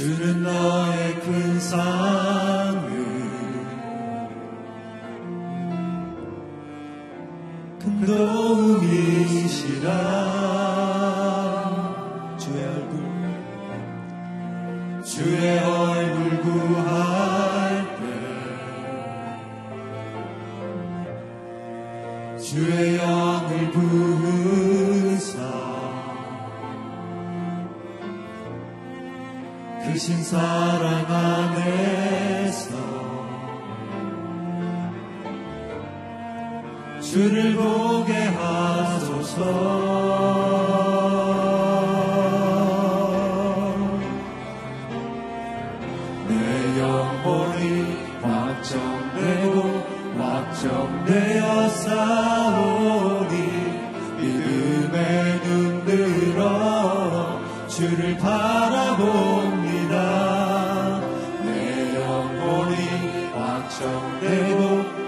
주는 너의 큰 삶을 큰 도움 정되고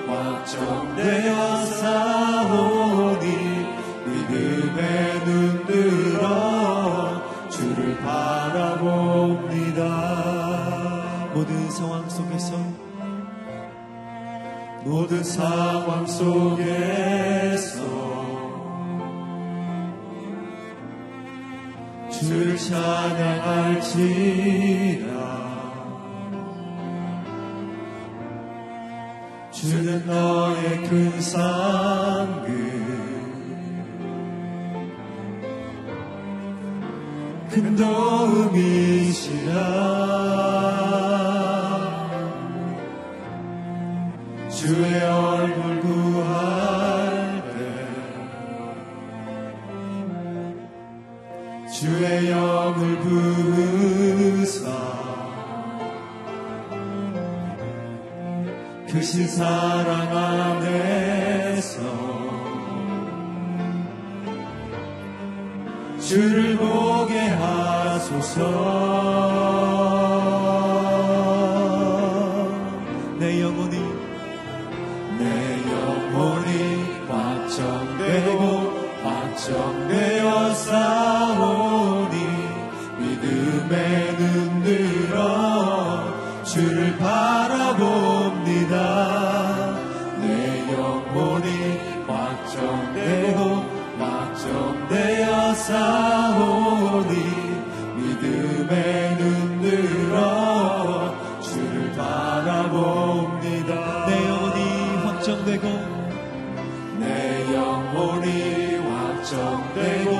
확정되어 싸오니 믿음에 눈 들어 주를 바라봅니다. 모든 상황 속에서 모든 상황 속에서 주를 찬양할지라. 깊은 산끝큰 도움이시라. 주를 보게 하소서. 내 영혼이 내 영혼이 확정되고 확정되어 싸우니 믿음에 눈 들어 주를 바라봅니다. 내 영혼이 확정되고 확정되어 싸우니 믿음에 눈 들어 주를 바라봅니다. 내 영혼이 확정되고 내 영혼이 확정되고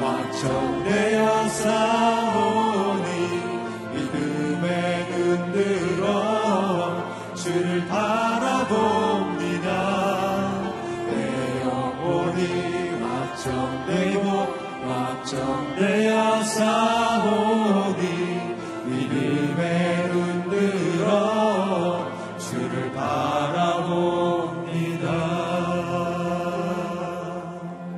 확정되어 싸우니 믿음에 눈 들어 주를 바라봅니다. 내 영혼이 확정되고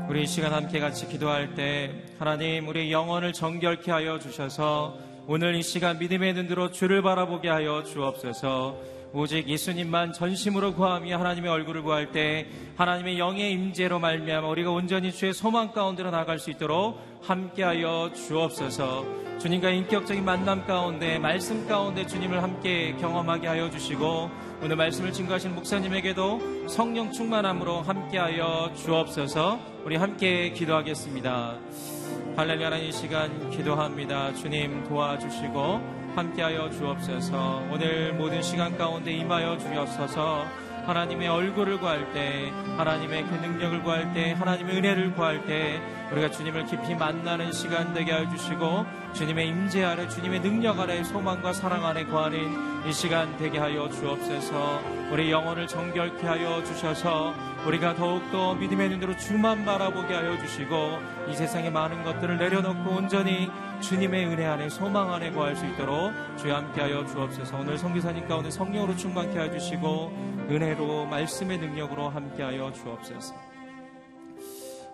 우리 이 시간 함께 같이 기도할 때 하나님 우리 영혼을 정결케 하여 주셔서 오늘 이 시간 믿음의 눈으로 주를 바라보게 하여 주옵소서. 오직 예수님만 전심으로 구하며 하나님의 얼굴을 구할 때 하나님의 영의 임재로 말미암아 우리가 온전히 주의 소망 가운데로 나갈 수 있도록 함께하여 주옵소서. 주님과 인격적인 만남 가운데 말씀 가운데 주님을 함께 경험하게 하여 주시고 오늘 말씀을 증거하신 목사님에게도 성령 충만함으로 함께하여 주옵소서. 우리 함께 기도하겠습니다. 할렐루야 하나님 이 시간 기도합니다. 주님 도와주시고 함께하여 주옵소서. 오늘 모든 시간 가운데 임하여 주옵소서. 하나님의 얼굴을 구할 때, 하나님의 그 능력을 구할 때, 하나님의 은혜를 구할 때, 우리가 주님을 깊이 만나는 시간 되게 하여 주시고, 주님의 임재 아래, 주님의 능력 아래, 소망과 사랑 안에 거하는 이 시간 되게 하여 주옵소서. 우리 영혼을 정결케 하여 주셔서, 우리가 더욱더 믿음의 눈으로 주만 바라보게 하여 주시고, 이 세상의 많은 것들을 내려놓고 온전히 주님의 은혜 안에 소망 안에 거할 수 있도록 주여 함께 하여 주옵소서. 오늘 성기사님 가운데 성령으로 충만케 하여 주시고 은혜로 말씀의 능력으로 함께 하여 주옵소서.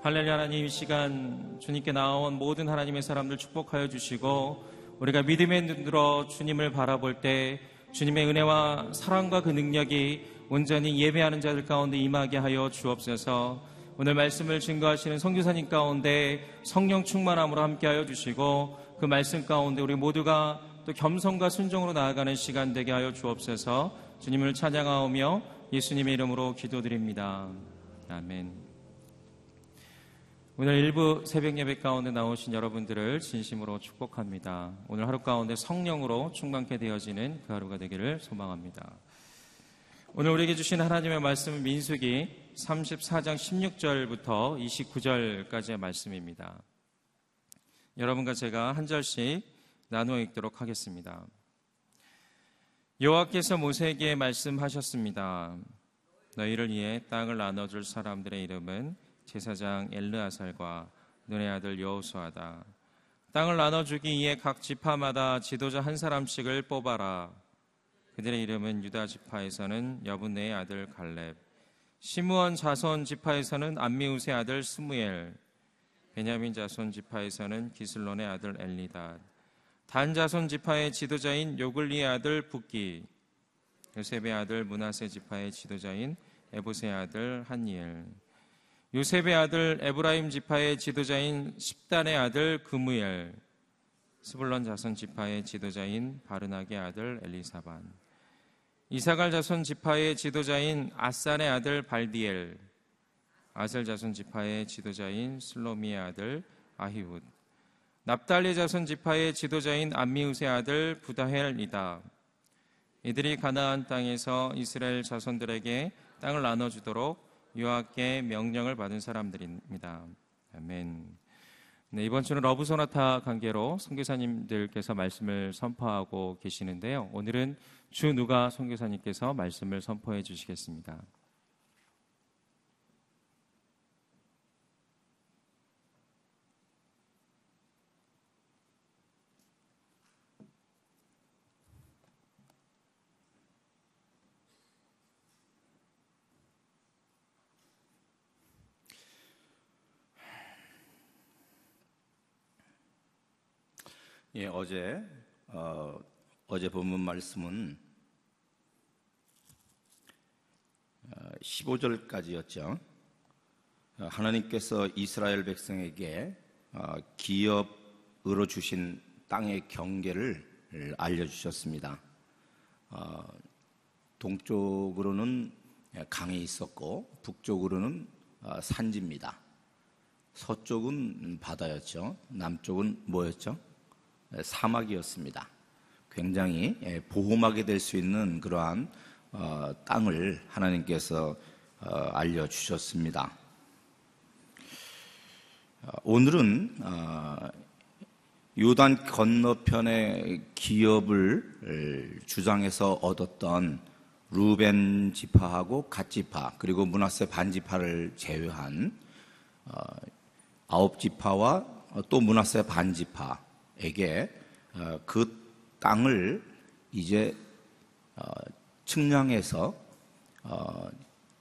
할렐루야 하나님 이 시간 주님께 나온 모든 하나님의 사람들 축복하여 주시고 우리가 믿음의 눈으로 주님을 바라볼 때 주님의 은혜와 사랑과 그 능력이 온전히 예배하는 자들 가운데 임하게 하여 주옵소서. 오늘 말씀을 증거하시는 성교사님 가운데 성령 충만함으로 함께하여 주시고 그 말씀 가운데 우리 모두가 또 겸손과 순종으로 나아가는 시간 되게 하여 주옵소서. 주님을 찬양하오며 예수님의 이름으로 기도드립니다. 아멘. 오늘 일부 새벽 예배 가운데 나오신 여러분들을 진심으로 축복합니다. 오늘 하루 가운데 성령으로 충만케 되어지는 그 하루가 되기를 소망합니다. 오늘 우리에게 주신 하나님의 말씀은 민수기 34장 16절부터 29절까지의 말씀입니다. 여러분과 제가 한 절씩 나누어 읽도록 하겠습니다. 여호와께서 모세에게 말씀하셨습니다. 너희를 위해 땅을 나눠줄 사람들의 이름은 제사장 엘르아살과 눈의 아들 여호수아다. 땅을 나눠주기 위해 각 지파마다 지도자 한 사람씩을 뽑아라. 그들의 이름은 유다 지파에서는 여분네의 아들 갈렙, 시므온 자손 지파에서는 안미우스의 아들 스무엘, 베냐민 자손 지파에서는 기슬론의 아들 엘리닷, 단 자손 지파의 지도자인 요글리의 아들 붓기, 요셉의 아들 문하세 지파의 지도자인 에보세의 아들 한니엘, 요셉의 아들 에브라임 지파의 지도자인 십단의 아들 그무엘, 스불론 자손 지파의 지도자인 바르나의 아들 엘리사반, 이사갈 자손 지파의 지도자인 아산의 아들 발디엘, 아셀 자손 지파의 지도자인 슬로미의 아들 아히훗, 납달리 자손 지파의 지도자인 안미우스의 아들 부다헬이다. 이들이 가나안 땅에서 이스라엘 자손들에게 땅을 나눠주도록 여호와께 명령을 받은 사람들입니다. 아멘. 네, 이번 주는 러브 소나타 관계로 선교사님들께서 말씀을 선포하고 계시는데요. 오늘은 주 누가 선교사님께서 말씀을 선포해 주시겠습니다. 예, 어제 어, 어제 본문 말씀은 15절까지였죠. 어, 하나님께서 이스라엘 백성에게 어, 기업으로 주신 땅의 경계를 알려주셨습니다. 어, 동쪽으로는 강이 있었고 북쪽으로는 산지입니다. 서쪽은 바다였죠. 남쪽은 뭐였죠? 사막이었습니다. 굉장히 예, 보호막이 될 수 있는 그러한 어, 땅을 하나님께서 어, 알려주셨습니다. 어, 오늘은 요단 건너편의 기업을 주장해서 얻었던 루벤 지파하고 갓 지파 그리고 문하세 반 지파를 제외한 아홉 지파와 또 문하세 반 지파 에게 그 땅을 이제 측량해서 어,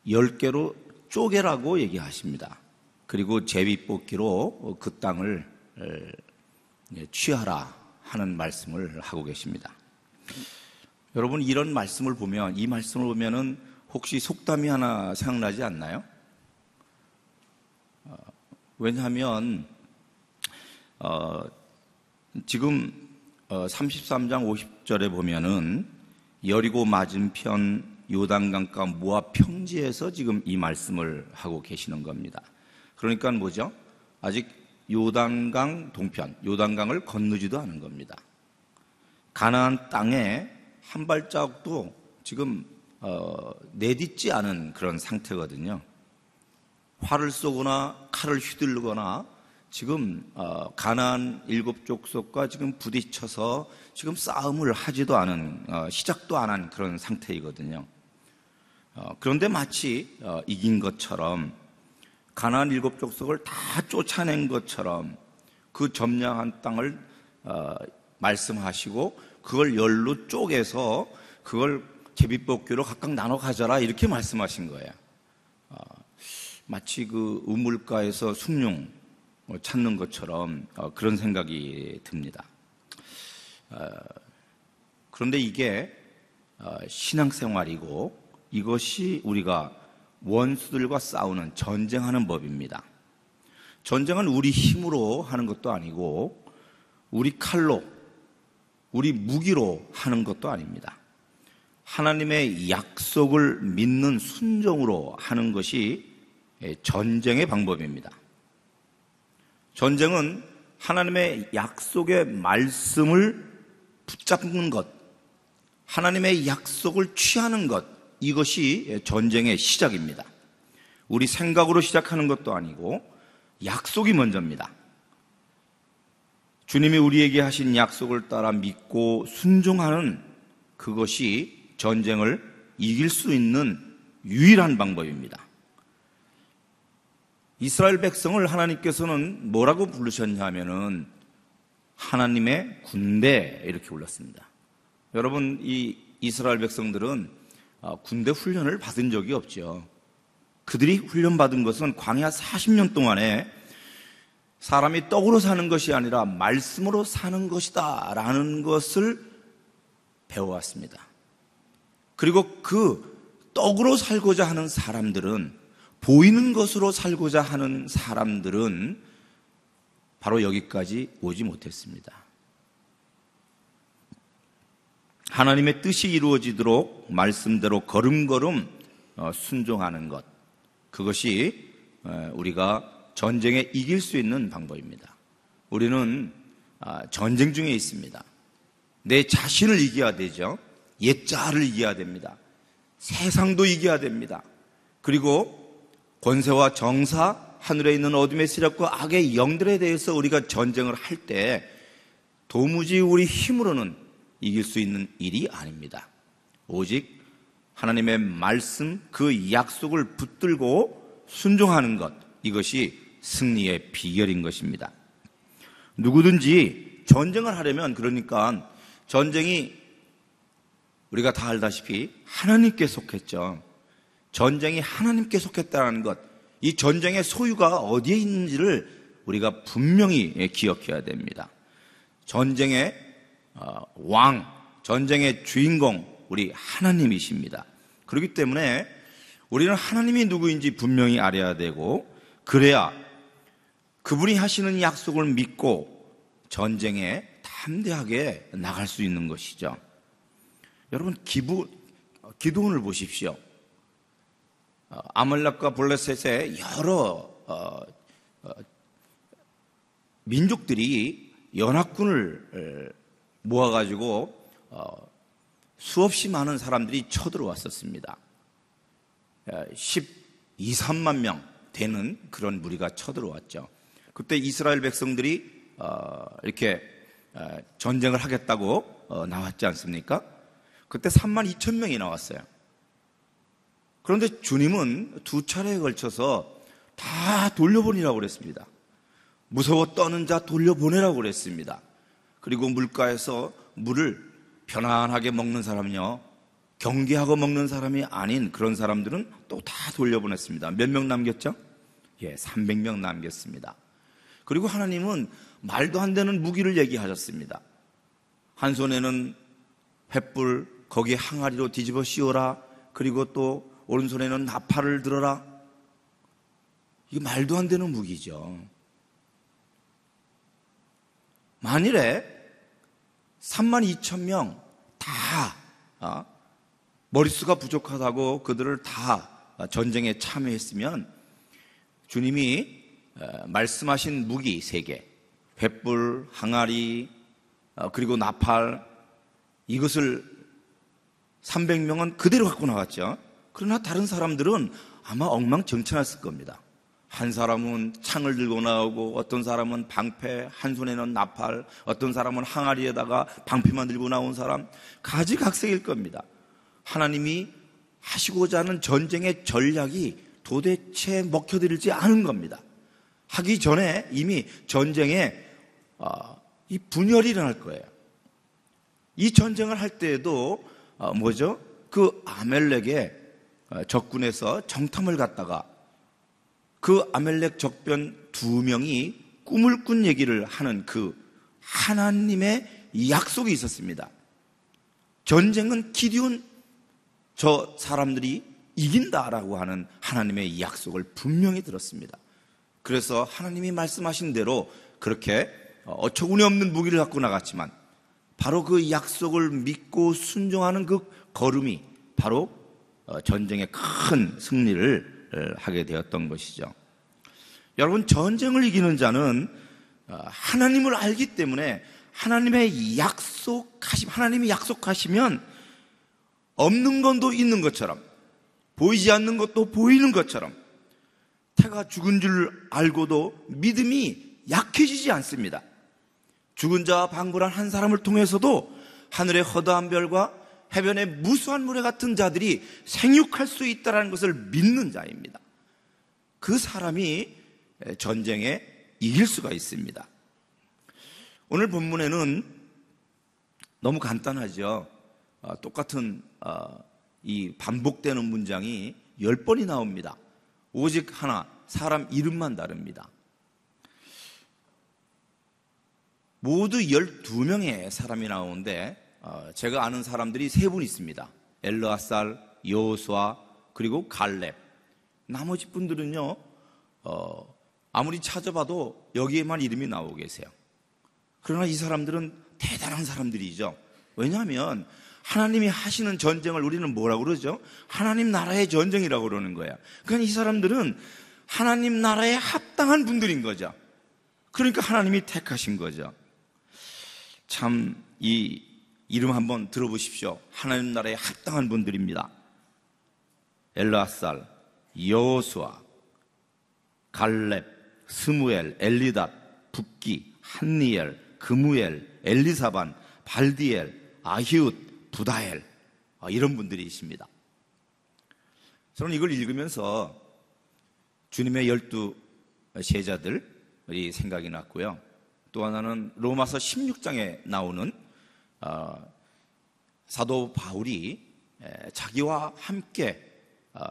10개로 쪼개라고 얘기하십니다. 그리고 제비뽑기로 그 땅을 취하라 하는 말씀을 하고 계십니다. 여러분 이런 말씀을 보면 이 말씀을 보면은 혹시 속담이 하나 생각나지 않나요? 어, 왜냐하면 어, 지금 33장 어, 50절에 보면은 여리고 맞은편 요단강가 모압 평지에서 지금 이 말씀을 하고 계시는 겁니다. 그러니까 뭐죠? 아직 요단강 동편, 요단강을 건너지도 않은 겁니다. 가나안 땅에 한 발자국도 지금 어, 내딛지 않은 그런 상태거든요. 활을 쏘거나 칼을 휘둘르거나 지금 어, 가나안 일곱 족속과 지금 부딪혀서 지금 싸움을 하지도 않은 어, 시작도 안 한 그런 상태이거든요. 어, 그런데 마치 이긴 것처럼 가나안 일곱 족속을 다 쫓아낸 것처럼 그 점령한 땅을 말씀하시고 그걸 열로 쪼개서 그걸 제비뽑기로 각각 나눠 가져라 이렇게 말씀하신 거예요. 마치 그 우물가에서 뭐 찾는 것처럼 어, 그런 생각이 듭니다. 어, 그런데 이게 어, 신앙생활이고 이것이 우리가 원수들과 싸우는 전쟁하는 법입니다. 전쟁은 우리 힘으로 하는 것도 아니고 우리 칼로 우리 무기로 하는 것도 아닙니다. 하나님의 약속을 믿는 순종으로 하는 것이 전쟁의 방법입니다. 전쟁은 하나님의 약속의 말씀을 붙잡는 것, 하나님의 약속을 취하는 것, 이것이 전쟁의 시작입니다. 우리 생각으로 시작하는 것도 아니고 약속이 먼저입니다. 주님이 우리에게 하신 약속을 따라 믿고 순종하는 그것이 전쟁을 이길 수 있는 유일한 방법입니다. 이스라엘 백성을 하나님께서는 뭐라고 부르셨냐 하면은 하나님의 군대 이렇게 불렀습니다. 여러분 이 이스라엘 백성들은 어, 군대 훈련을 받은 적이 없죠. 그들이 훈련받은 것은 광야 40년 동안에 사람이 떡으로 사는 것이 아니라 말씀으로 사는 것이다 라는 것을 배워왔습니다. 그리고 그 떡으로 살고자 하는 사람들은 보이는 것으로 살고자 하는 사람들은 바로 여기까지 오지 못했습니다. 하나님의 뜻이 이루어지도록 말씀대로 걸음걸음 어, 순종하는 것. 그것이 어, 우리가 전쟁에 이길 수 있는 방법입니다. 우리는 아, 전쟁 중에 있습니다. 내 자신을 이겨야 되죠. 옛자를 이겨야 됩니다. 세상도 이겨야 됩니다. 그리고 권세와 정사, 하늘에 있는 어둠의 세력과 악의 영들에 대해서 우리가 전쟁을 할 때 도무지 우리 힘으로는 이길 수 있는 일이 아닙니다. 오직 하나님의 말씀, 그 약속을 붙들고 순종하는 것, 이것이 승리의 비결인 것입니다. 누구든지 전쟁을 하려면 그러니까 전쟁이 우리가 다 알다시피 하나님께 속했죠. 전쟁이 하나님께 속했다는 것, 이 전쟁의 소유가 어디에 있는지를 우리가 분명히 기억해야 됩니다. 전쟁의 어, 왕, 전쟁의 주인공 우리 하나님이십니다. 그렇기 때문에 우리는 하나님이 누구인지 분명히 알아야 되고 그래야 그분이 하시는 약속을 믿고 전쟁에 담대하게 나갈 수 있는 것이죠. 여러분 기부 기도원을 보십시오. 어, 아말렉과 블레셋의 여러 어, 어, 민족들이 연합군을 모아가지고 어, 수없이 많은 사람들이 쳐들어왔었습니다. 12, 3만 명 되는 그런 무리가 쳐들어왔죠. 그때 이스라엘 백성들이 어, 이렇게 어, 전쟁을 하겠다고 나왔지 않습니까? 그때 3만 2천 명이 나왔어요. 그런데 주님은 두 차례에 걸쳐서 다 돌려보내라고 그랬습니다. 무서워 떠는 자 돌려보내라고 그랬습니다. 그리고 물가에서 물을 편안하게 먹는 사람이요. 경계하고 먹는 사람이 아닌 그런 사람들은 또 다 돌려보냈습니다. 몇 명 남겼죠? 예, 300명 남겼습니다. 그리고 하나님은 말도 안 되는 무기를 얘기하셨습니다. 한 손에는 횃불, 거기에 항아리로 뒤집어 씌워라. 그리고 또 오른손에는 나팔을 들어라. 이게 말도 안 되는 무기죠. 만일에 3만 2천 명다 어, 머릿수가 부족하다고 그들을 다 전쟁에 참여했으면 주님이 어, 말씀하신 무기 세 개, 횃불, 항아리, 어, 그리고 나팔 이것을 300명은 그대로 갖고 나갔죠. 그러나 다른 사람들은 아마 엉망정창했을 겁니다. 한 사람은 창을 들고 나오고 어떤 사람은 방패, 한 손에는 나팔, 어떤 사람은 항아리에다가 방패만 들고 나온 사람 가지각색일 겁니다. 하나님이 하시고자 하는 전쟁의 전략이 도대체 먹혀들지 않은 겁니다. 하기 전에 이미 전쟁에 어, 이 분열이 일어날 거예요. 이 전쟁을 할 때에도 어, 뭐죠? 그 아멜렉의 어, 적군에서 정탐을 갔다가 그 아멜렉 적변 두 명이 꿈을 꾼 얘기를 하는 그 하나님의 약속이 있었습니다. 전쟁은 기디온 저 사람들이 이긴다라고 하는 하나님의 약속을 분명히 들었습니다. 그래서 하나님이 말씀하신 대로 그렇게 어처구니 없는 무기를 갖고 나갔지만 바로 그 약속을 믿고 순종하는 그 걸음이 바로 어, 전쟁의 큰 승리를 하게 되었던 것이죠. 여러분, 전쟁을 이기는 자는 어, 하나님을 알기 때문에 하나님의 약속하심, 하나님이 약속하시면 없는 건도 있는 것처럼, 보이지 않는 것도 보이는 것처럼, 태가 죽은 줄 알고도 믿음이 약해지지 않습니다. 죽은 자와 방불한 한 사람을 통해서도 하늘의 허다한 별과 해변의 무수한 모래 같은 자들이 생육할 수 있다는 것을 믿는 자입니다. 그 사람이 전쟁에 이길 수가 있습니다. 오늘 본문에는 너무 간단하죠. 어, 똑같은 어, 이 반복되는 문장이 열 번이 나옵니다. 오직 하나, 사람 이름만 다릅니다. 모두 12명의 사람이 나오는데 어, 제가 아는 사람들이 세 분 있습니다. 엘르아살, 여호수아 그리고 갈렙. 나머지 분들은요. 어, 아무리 찾아봐도 여기에만 이름이 나오고 계세요. 그러나 이 사람들은 대단한 사람들이죠. 왜냐하면 하나님이 하시는 전쟁을 우리는 뭐라고 그러죠? 하나님 나라의 전쟁이라고 그러는 거야. 그러니까 이 사람들은 하나님 나라에 합당한 분들인 거죠. 그러니까 하나님이 택하신 거죠. 참 이 이름 한번 들어보십시오. 하나님 나라에 합당한 분들입니다. 엘라살, 여호수아, 갈렙, 스무엘, 엘리닷, 붓기, 한니엘, 그무엘, 엘리사반, 발디엘, 아히웃, 부다엘 아, 이런 분들이 있습니다. 저는 이걸 읽으면서 주님의 열두 제자들이 생각이 났고요. 또 하나는 로마서 16장에 나오는 어, 사도 바울이 자기와 함께 어,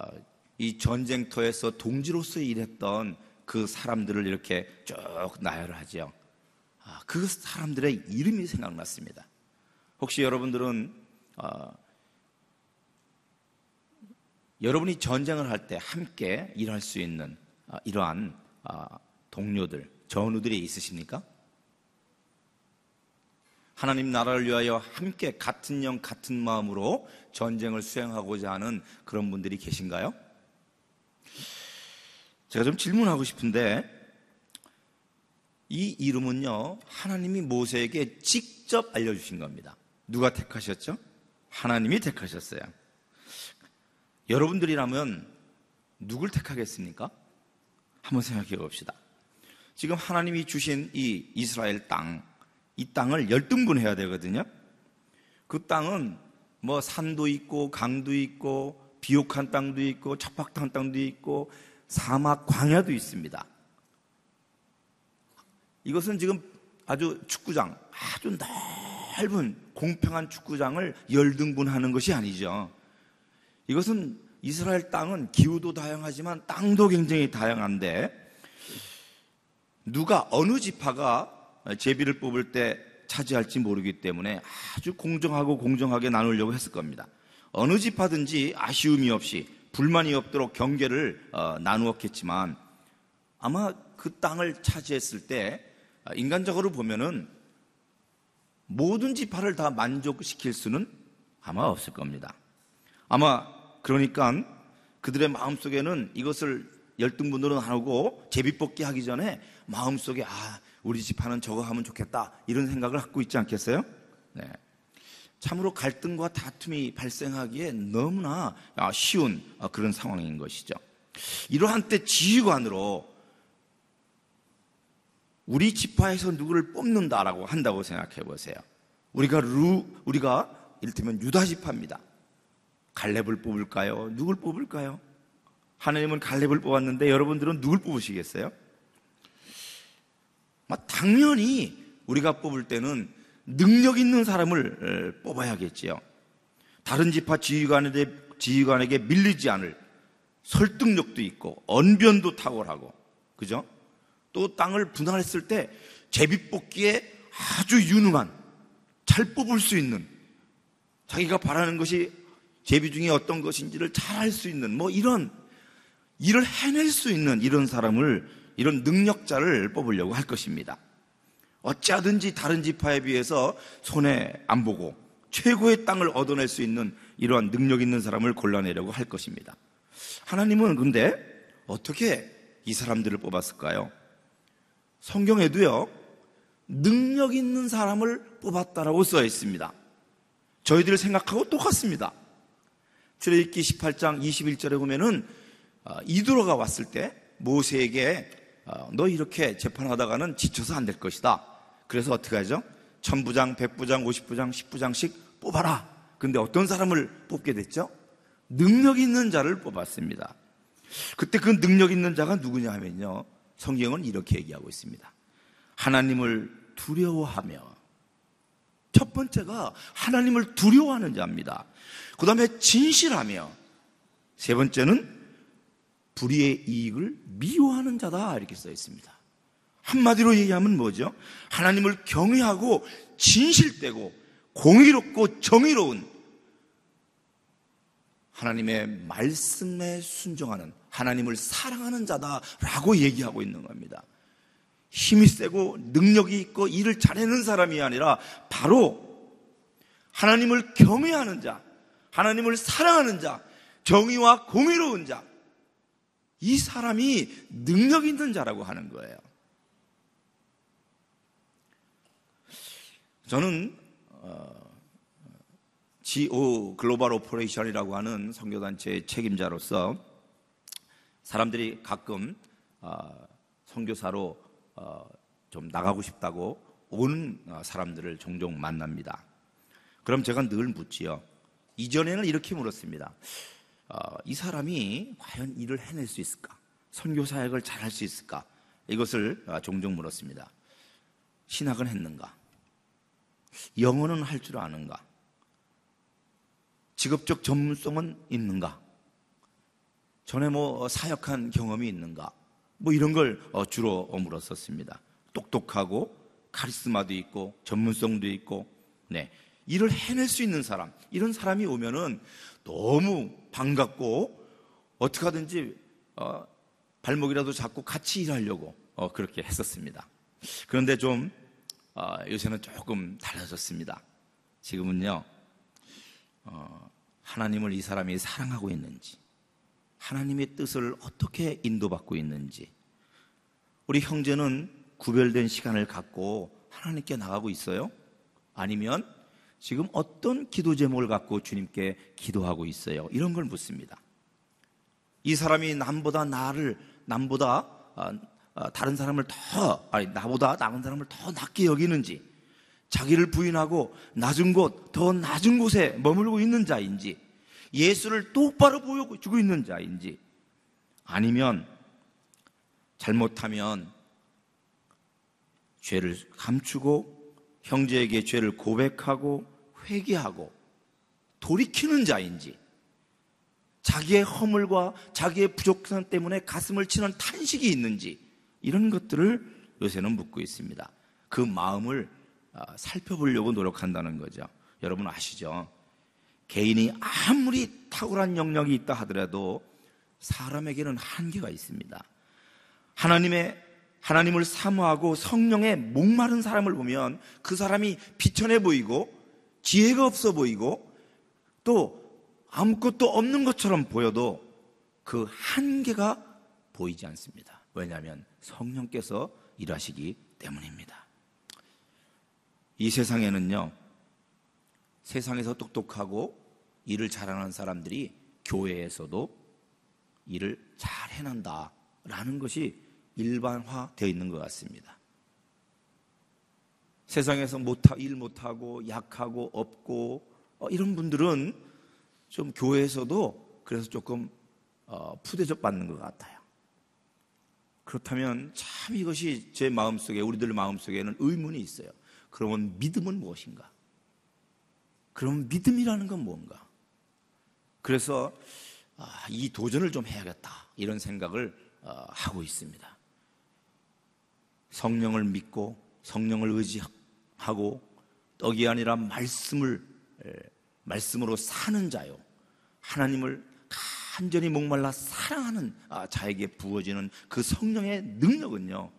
이 전쟁터에서 동지로서 일했던 그 사람들을 이렇게 쭉 나열을 하죠. 아, 그 사람들의 이름이 생각났습니다. 혹시 여러분들은 어, 여러분이 전쟁을 할 때 함께 일할 수 있는 어, 이러한 어, 동료들, 전우들이 있으십니까? 하나님 나라를 위하여 함께 같은 영 같은 마음으로 전쟁을 수행하고자 하는 그런 분들이 계신가요? 제가 좀 질문하고 싶은데 이 이름은요 하나님이 모세에게 직접 알려주신 겁니다. 누가 택하셨죠? 하나님이 택하셨어요. 여러분들이라면 누굴 택하겠습니까? 한번 생각해 봅시다. 지금 하나님이 주신 이 이스라엘 땅, 이 땅을 열등분해야 되거든요. 그 땅은 뭐 산도 있고 강도 있고 비옥한 땅도 있고 척박한 땅도 있고 사막 광야도 있습니다. 이것은 지금 아주 축구장, 아주 넓은 공평한 축구장을 열등분하는 것이 아니죠. 이것은 이스라엘 땅은 기후도 다양하지만 땅도 굉장히 다양한데 누가 어느 지파가 제비를 뽑을 때 차지할지 모르기 때문에 아주 공정하고 공정하게 나누려고 했을 겁니다. 어느 지파든지 아쉬움이 없이 불만이 없도록 경계를 어, 나누었겠지만 아마 그 땅을 차지했을 때 인간적으로 보면은 모든 지파를 다 만족시킬 수는 아마 없을 겁니다. 아마 그러니까 그들의 마음속에는 이것을 열등분으로 나누고 제비뽑기 하기 전에 마음속에 아 우리 집하는 저거 하면 좋겠다 이런 생각을 갖고 있지 않겠어요? 네. 참으로 갈등과 다툼이 발생하기에 너무나 아, 쉬운 아, 그런 상황인 것이죠. 이러한 때 지휘관으로 우리 지파에서 누구를 뽑는다라고 한다고 생각해 보세요. 우리가 루 우리가 이를테면 유다 지파입니다. 갈렙을 뽑을까요? 누굴 뽑을까요? 하나님은 갈렙을 뽑았는데 여러분들은 누굴 뽑으시겠어요? 당연히 우리가 뽑을 때는 능력 있는 사람을 뽑아야겠지요. 다른 지파 지휘관에게, 지휘관에게 밀리지 않을 설득력도 있고 언변도 탁월하고 그죠? 또 땅을 분할했을 때 제비뽑기에 아주 유능한 잘 뽑을 수 있는 자기가 바라는 것이 제비 중에 어떤 것인지를 잘 알 수 있는 뭐 이런 일을 해낼 수 있는 이런 사람을 이런 능력자를 뽑으려고 할 것입니다. 어찌하든지 다른 지파에 비해서 손해 안 보고 최고의 땅을 얻어낼 수 있는 이러한 능력 있는 사람을 골라내려고 할 것입니다. 하나님은 근데 어떻게 이 사람들을 뽑았을까요? 성경에도요, 능력 있는 사람을 뽑았다라고 써 있습니다. 저희들 생각하고 똑같습니다. 출애굽기 18장 21절에 보면은 어, 이드로가 왔을 때 모세에게 어, 너 이렇게 재판하다가는 지쳐서 안 될 것이다. 그래서 어떻게 하죠? 천부장, 백부장, 오십부장, 십부장씩 뽑아라. 근데 어떤 사람을 뽑게 됐죠? 능력 있는 자를 뽑았습니다. 그때 그 능력 있는 자가 누구냐 하면요. 성경은 이렇게 얘기하고 있습니다. 하나님을 두려워하며 첫 번째가 하나님을 두려워하는 자입니다. 그 다음에 진실하며 세 번째는 불의의 이익을 미워하는 자다 이렇게 써 있습니다. 한마디로 얘기하면 뭐죠? 하나님을 경외하고 진실되고 공의롭고 정의로운 하나님의 말씀에 순종하는 하나님을 사랑하는 자다라고 얘기하고 있는 겁니다. 힘이 세고 능력이 있고 일을 잘하는 사람이 아니라 바로 하나님을 경외하는 자, 하나님을 사랑하는 자, 정의와 공의로운 자, 이 사람이 능력 있는 자라고 하는 거예요. 저는 GO Global Operation이라고 하는 선교단체의 책임자로서 사람들이 가끔 어, 선교사로 어, 좀 나가고 싶다고 오는 어, 사람들을 종종 만납니다. 그럼 제가 늘 묻지요. 이전에는 이렇게 물었습니다. 이 사람이 과연 일을 해낼 수 있을까? 선교 사역을 잘할 수 있을까? 이것을 종종 물었습니다. 신학은 했는가? 영어는 할 줄 아는가? 직업적 전문성은 있는가? 전에 뭐 사역한 경험이 있는가? 뭐 이런 걸 어, 주로 물었었습니다. 똑똑하고 카리스마도 있고 전문성도 있고 네. 일을 해낼 수 있는 사람 이런 사람이 오면은 너무 반갑고 어떻게 하든지 어, 발목이라도 잡고 같이 일하려고 어, 그렇게 했었습니다. 그런데 좀 어, 요새는 조금 달라졌습니다. 지금은요 어, 하나님을 이 사람이 사랑하고 있는지 하나님의 뜻을 어떻게 인도받고 있는지 우리 형제는 구별된 시간을 갖고 하나님께 나가고 있어요? 아니면 지금 어떤 기도 제목을 갖고 주님께 기도하고 있어요? 이런 걸 묻습니다. 이 사람이 남보다 나를 남보다 아, 아, 다른 사람을 더 아니 나보다 나은 사람을 더 낮게 여기는지 자기를 부인하고 낮은 곳 더 낮은 곳에 머물고 있는 자인지 예수를 똑바로 보여주고 있는 자인지 아니면 잘못하면 죄를 감추고 형제에게 죄를 고백하고 회개하고 돌이키는 자인지 자기의 허물과 자기의 부족성 때문에 가슴을 치는 탄식이 있는지 이런 것들을 요새는 묻고 있습니다. 그 마음을 아, 살펴보려고 노력한다는 거죠. 여러분 아시죠? 개인이 아무리 탁월한 영역이 있다 하더라도 사람에게는 한계가 있습니다. 하나님의 하나님을 사모하고 성령에 목마른 사람을 보면 그 사람이 비천해 보이고 지혜가 없어 보이고 또 아무것도 없는 것처럼 보여도 그 한계가 보이지 않습니다. 왜냐하면 성령께서 일하시기 때문입니다. 이 세상에는요, 세상에서 똑똑하고 일을 잘하는 사람들이 교회에서도 일을 잘 해낸다라는 것이 일반화되어 있는 것 같습니다. 세상에서 못하, 일 못하고 약하고 없고 어, 이런 분들은 좀 교회에서도 그래서 조금 어, 푸대접 받는 것 같아요. 그렇다면 참 이것이 제 마음속에 우리들 마음속에는 의문이 있어요. 그러면 믿음은 무엇인가? 그럼 믿음이라는 건 뭔가? 그래서 아, 이 도전을 좀 해야겠다 이런 생각을 어, 하고 있습니다. 성령을 믿고 성령을 의지하고 떡이 아니라 말씀을 말씀으로 사는 자요. 하나님을 간절히 목말라 사랑하는 아, 자에게 부어지는 그 성령의 능력은요.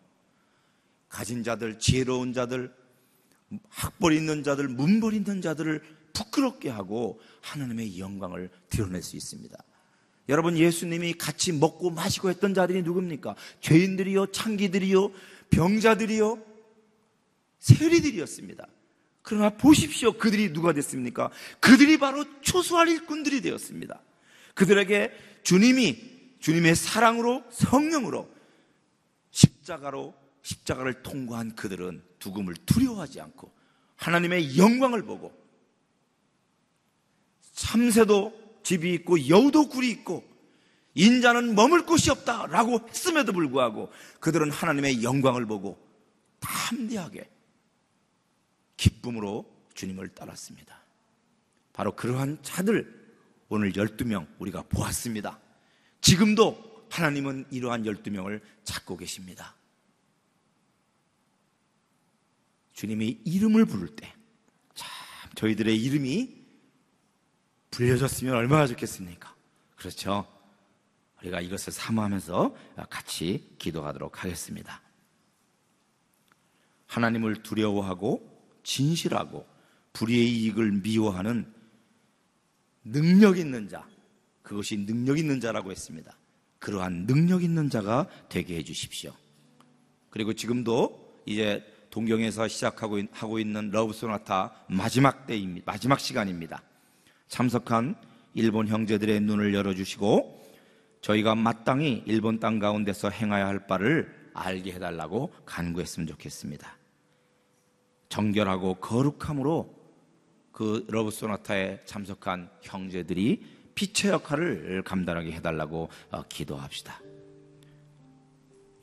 가진 자들, 지혜로운 자들, 학벌 있는 자들, 문벌 있는 자들을 부끄럽게 하고 하나님의 영광을 드러낼 수 있습니다. 여러분 예수님이 같이 먹고 마시고 했던 자들이 누굽니까? 죄인들이요, 창기들이요, 병자들이요, 세리들이었습니다. 그러나 보십시오. 그들이 누가 됐습니까? 그들이 바로 초수할 일꾼들이 되었습니다. 그들에게 주님이 주님의 사랑으로 성령으로 십자가로 십자가를 통과한 그들은 죽음을 두려워하지 않고 하나님의 영광을 보고 참새도 집이 있고 여우도 굴이 있고 인자는 머물 곳이 없다라고 했음에도 불구하고 그들은 하나님의 영광을 보고 담대하게 기쁨으로 주님을 따랐습니다. 바로 그러한 자들 오늘 12명 우리가 보았습니다. 지금도 하나님은 이러한 12명을 찾고 계십니다. 주님이 이름을 부를 때, 참, 저희들의 이름이 불려졌으면 얼마나 좋겠습니까? 그렇죠? 우리가 이것을 사모하면서 같이 기도하도록 하겠습니다. 하나님을 두려워하고 진실하고 불의의 이익을 미워하는 능력 있는 자, 그것이 능력 있는 자라고 했습니다. 그러한 능력 있는 자가 되게 해 주십시오. 그리고 지금도 이제 동경에서 시작하고 하고 있는 러브 소나타 마지막 때입니다. 마지막 시간입니다. 참석한 일본 형제들의 눈을 열어 주시고 저희가 마땅히 일본 땅 가운데서 행해야 할 바를 알게 해달라고 간구했으면 좋겠습니다. 정결하고 거룩함으로 그 러브 소나타에 참석한 형제들이 빛의 역할을 감당하게 해달라고 어, 기도합시다.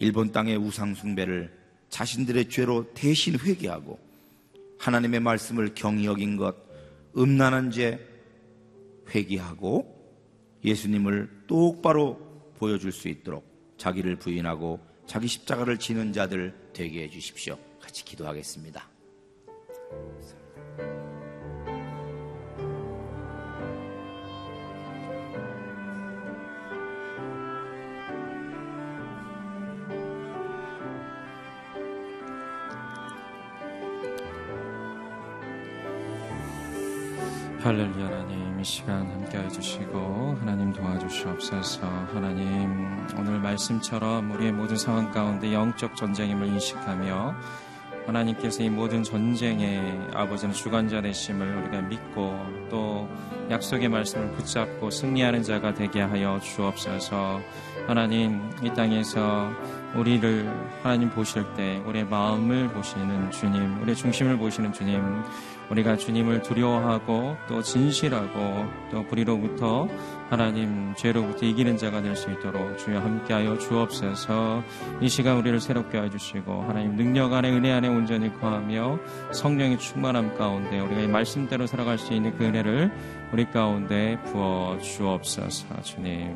일본 땅의 우상 숭배를 자신들의 죄로 대신 회개하고 하나님의 말씀을 경히 여긴 것, 음란한 죄, 회개하고 예수님을 똑바로 보여줄 수 있도록 자기를 부인하고 자기 십자가를 지는 자들 되게 해 주십시오. 같이 기도하겠습니다. 할렐루야 하나님 이 시간 함께 해 주시고 하나님 도와주시옵소서. 하나님 오늘 말씀처럼 우리의 모든 상황 가운데 영적 전쟁임을 인식하며 하나님께서 이 모든 전쟁의 아버지는 주관자 되심을 우리가 믿고 또 약속의 말씀을 붙잡고 승리하는 자가 되게 하여 주옵소서. 하나님 이 땅에서 우리를 하나님 보실 때 우리의 마음을 보시는 주님 우리의 중심을 보시는 주님 우리가 주님을 두려워하고 또 진실하고 또 불의로부터 하나님 죄로부터 이기는 자가 될 수 있도록 주여 함께하여 주옵소서 이 시간 우리를 새롭게 해주시고 하나님 능력 안에 은혜 안에 온전히 거하며 성령의 충만함 가운데 우리가 이 말씀대로 살아갈 수 있는 그 은혜를 우리 가운데 부어 주옵소서 주님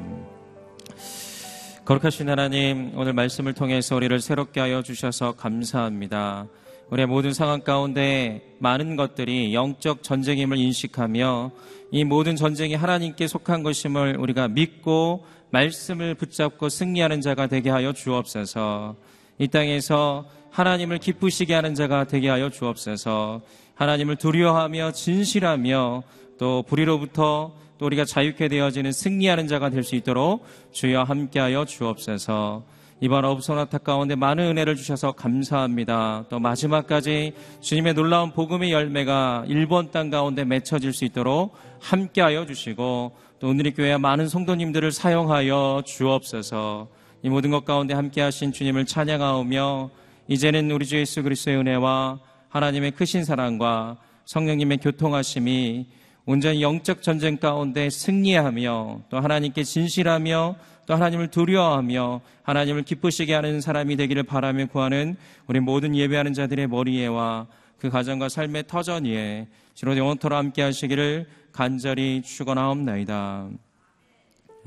거룩하신 하나님 오늘 말씀을 통해서 우리를 새롭게 하여 주셔서 감사합니다. 우리의 모든 상황 가운데 많은 것들이 영적 전쟁임을 인식하며 이 모든 전쟁이 하나님께 속한 것임을 우리가 믿고 말씀을 붙잡고 승리하는 자가 되게 하여 주옵소서. 이 땅에서 하나님을 기쁘시게 하는 자가 되게 하여 주옵소서. 하나님을 두려워하며 진실하며 또 불의로부터 또 우리가 자유케 되어지는 승리하는 자가 될 수 있도록 주여 함께하여 주옵소서. 이번 어브소나타 가운데 많은 은혜를 주셔서 감사합니다. 또 마지막까지 주님의 놀라운 복음의 열매가 일본 땅 가운데 맺혀질 수 있도록 함께하여 주시고 또 오늘의 교회 많은 성도님들을 사용하여 주옵소서. 이 모든 것 가운데 함께하신 주님을 찬양하오며 이제는 우리 주 예수 그리스도의 은혜와 하나님의 크신 사랑과 성령님의 교통하심이 온전히 영적 전쟁 가운데 승리하며 또 하나님께 진실하며 또 하나님을 두려워하며 하나님을 기쁘시게 하는 사람이 되기를 바라며 구하는 우리 모든 예배하는 자들의 머리에와 그 가정과 삶의 터전 위에 주로 영원토로 함께 하시기를 간절히 축원하옵나이다.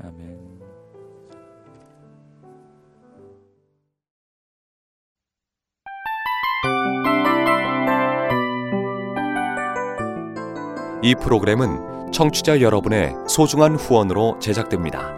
아멘. 이 프로그램은 청취자 여러분의 소중한 후원으로 제작됩니다.